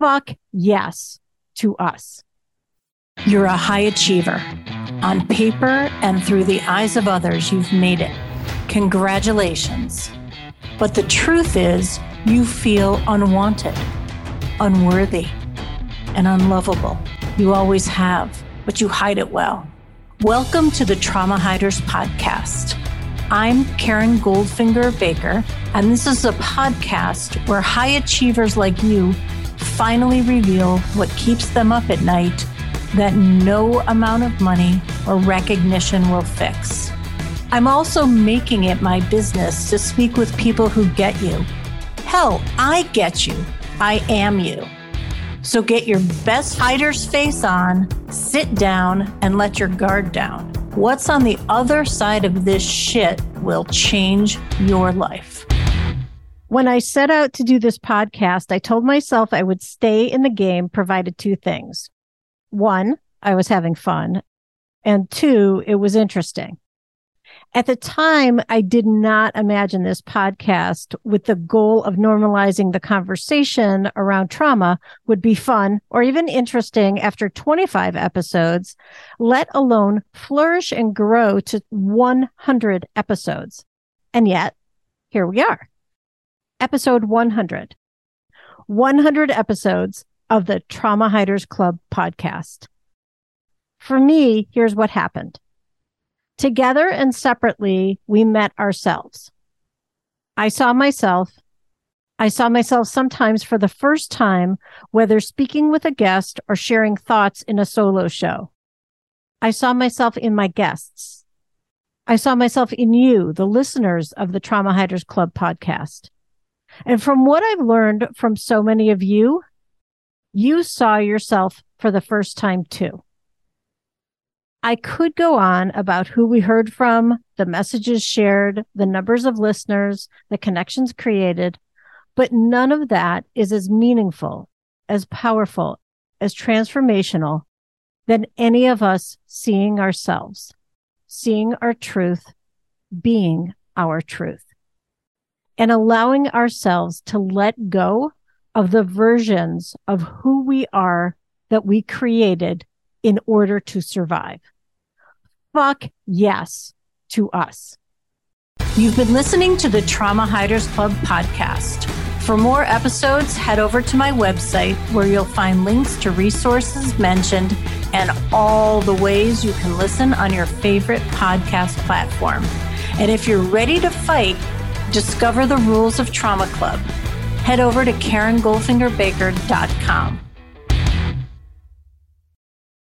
Fuck yes to us. You're a high achiever. On paper and through the eyes of others, you've made it. Congratulations. But the truth is, you feel unwanted, unworthy, and unlovable. You always have, but you hide it well. Welcome to the Trauma Hiders Podcast. I'm Karen Goldfinger Baker, and this is a podcast where high achievers like you finally reveal what keeps them up at night that no amount of money or recognition will fix. I'm also making it my business to speak with people who get you. Hell, I get you. I am you. So get your best hider's face on, sit down, and let your guard down. What's on the other side of this shit will change your life. When I set out to do this podcast, I told myself I would stay in the game provided two things. One, I was having fun. And two, it was interesting. At the time, I did not imagine this podcast with the goal of normalizing the conversation around trauma would be fun or even interesting after 25 episodes, let alone flourish and grow to 100 episodes. And yet, here we are. Episode 100. 100 episodes of the Trauma Hiders Club podcast. For me, here's what happened. Together and separately, we met ourselves. I saw myself. I saw myself sometimes for the first time, whether speaking with a guest or sharing thoughts in a solo show. I saw myself in my guests. I saw myself in you, the listeners of the Trauma Hiders Club podcast. And from what I've learned from so many of you, you saw yourself for the first time too. I could go on about who we heard from, the messages shared, the numbers of listeners, the connections created, but none of that is as meaningful, as powerful, as transformational than any of us seeing ourselves, seeing our truth, being our truth, and allowing ourselves to let go of the versions of who we are that we created in order to survive fuck yes to us. You've been listening to the Trauma Hiders Club podcast. For more episodes, head over to my website where you'll find links to resources mentioned and all the ways you can listen on your favorite podcast platform. And if you're ready to fight, discover the rules of Trauma Club. Head over to KarenGoldfingerBaker.com.